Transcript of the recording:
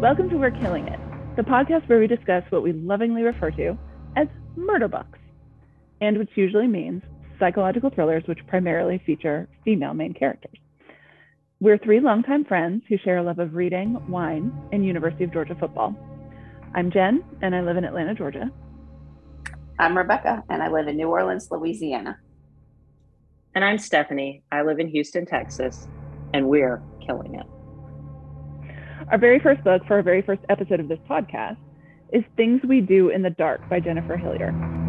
Welcome to We're Killing It, the podcast where we discuss what we lovingly refer to as murder books, and which usually means psychological thrillers which primarily feature female main characters. We're three longtime friends who share a love of reading, wine, and University of Georgia football. I'm Jenn, and I live in Atlanta, Georgia. I'm Rebecca, and I live in New Orleans, Louisiana. And I'm Stephanie. I live in Houston, Texas, and we're killing it. Our very first book for our very first episode of this podcast is Things We Do in the Dark by Jennifer Hillier.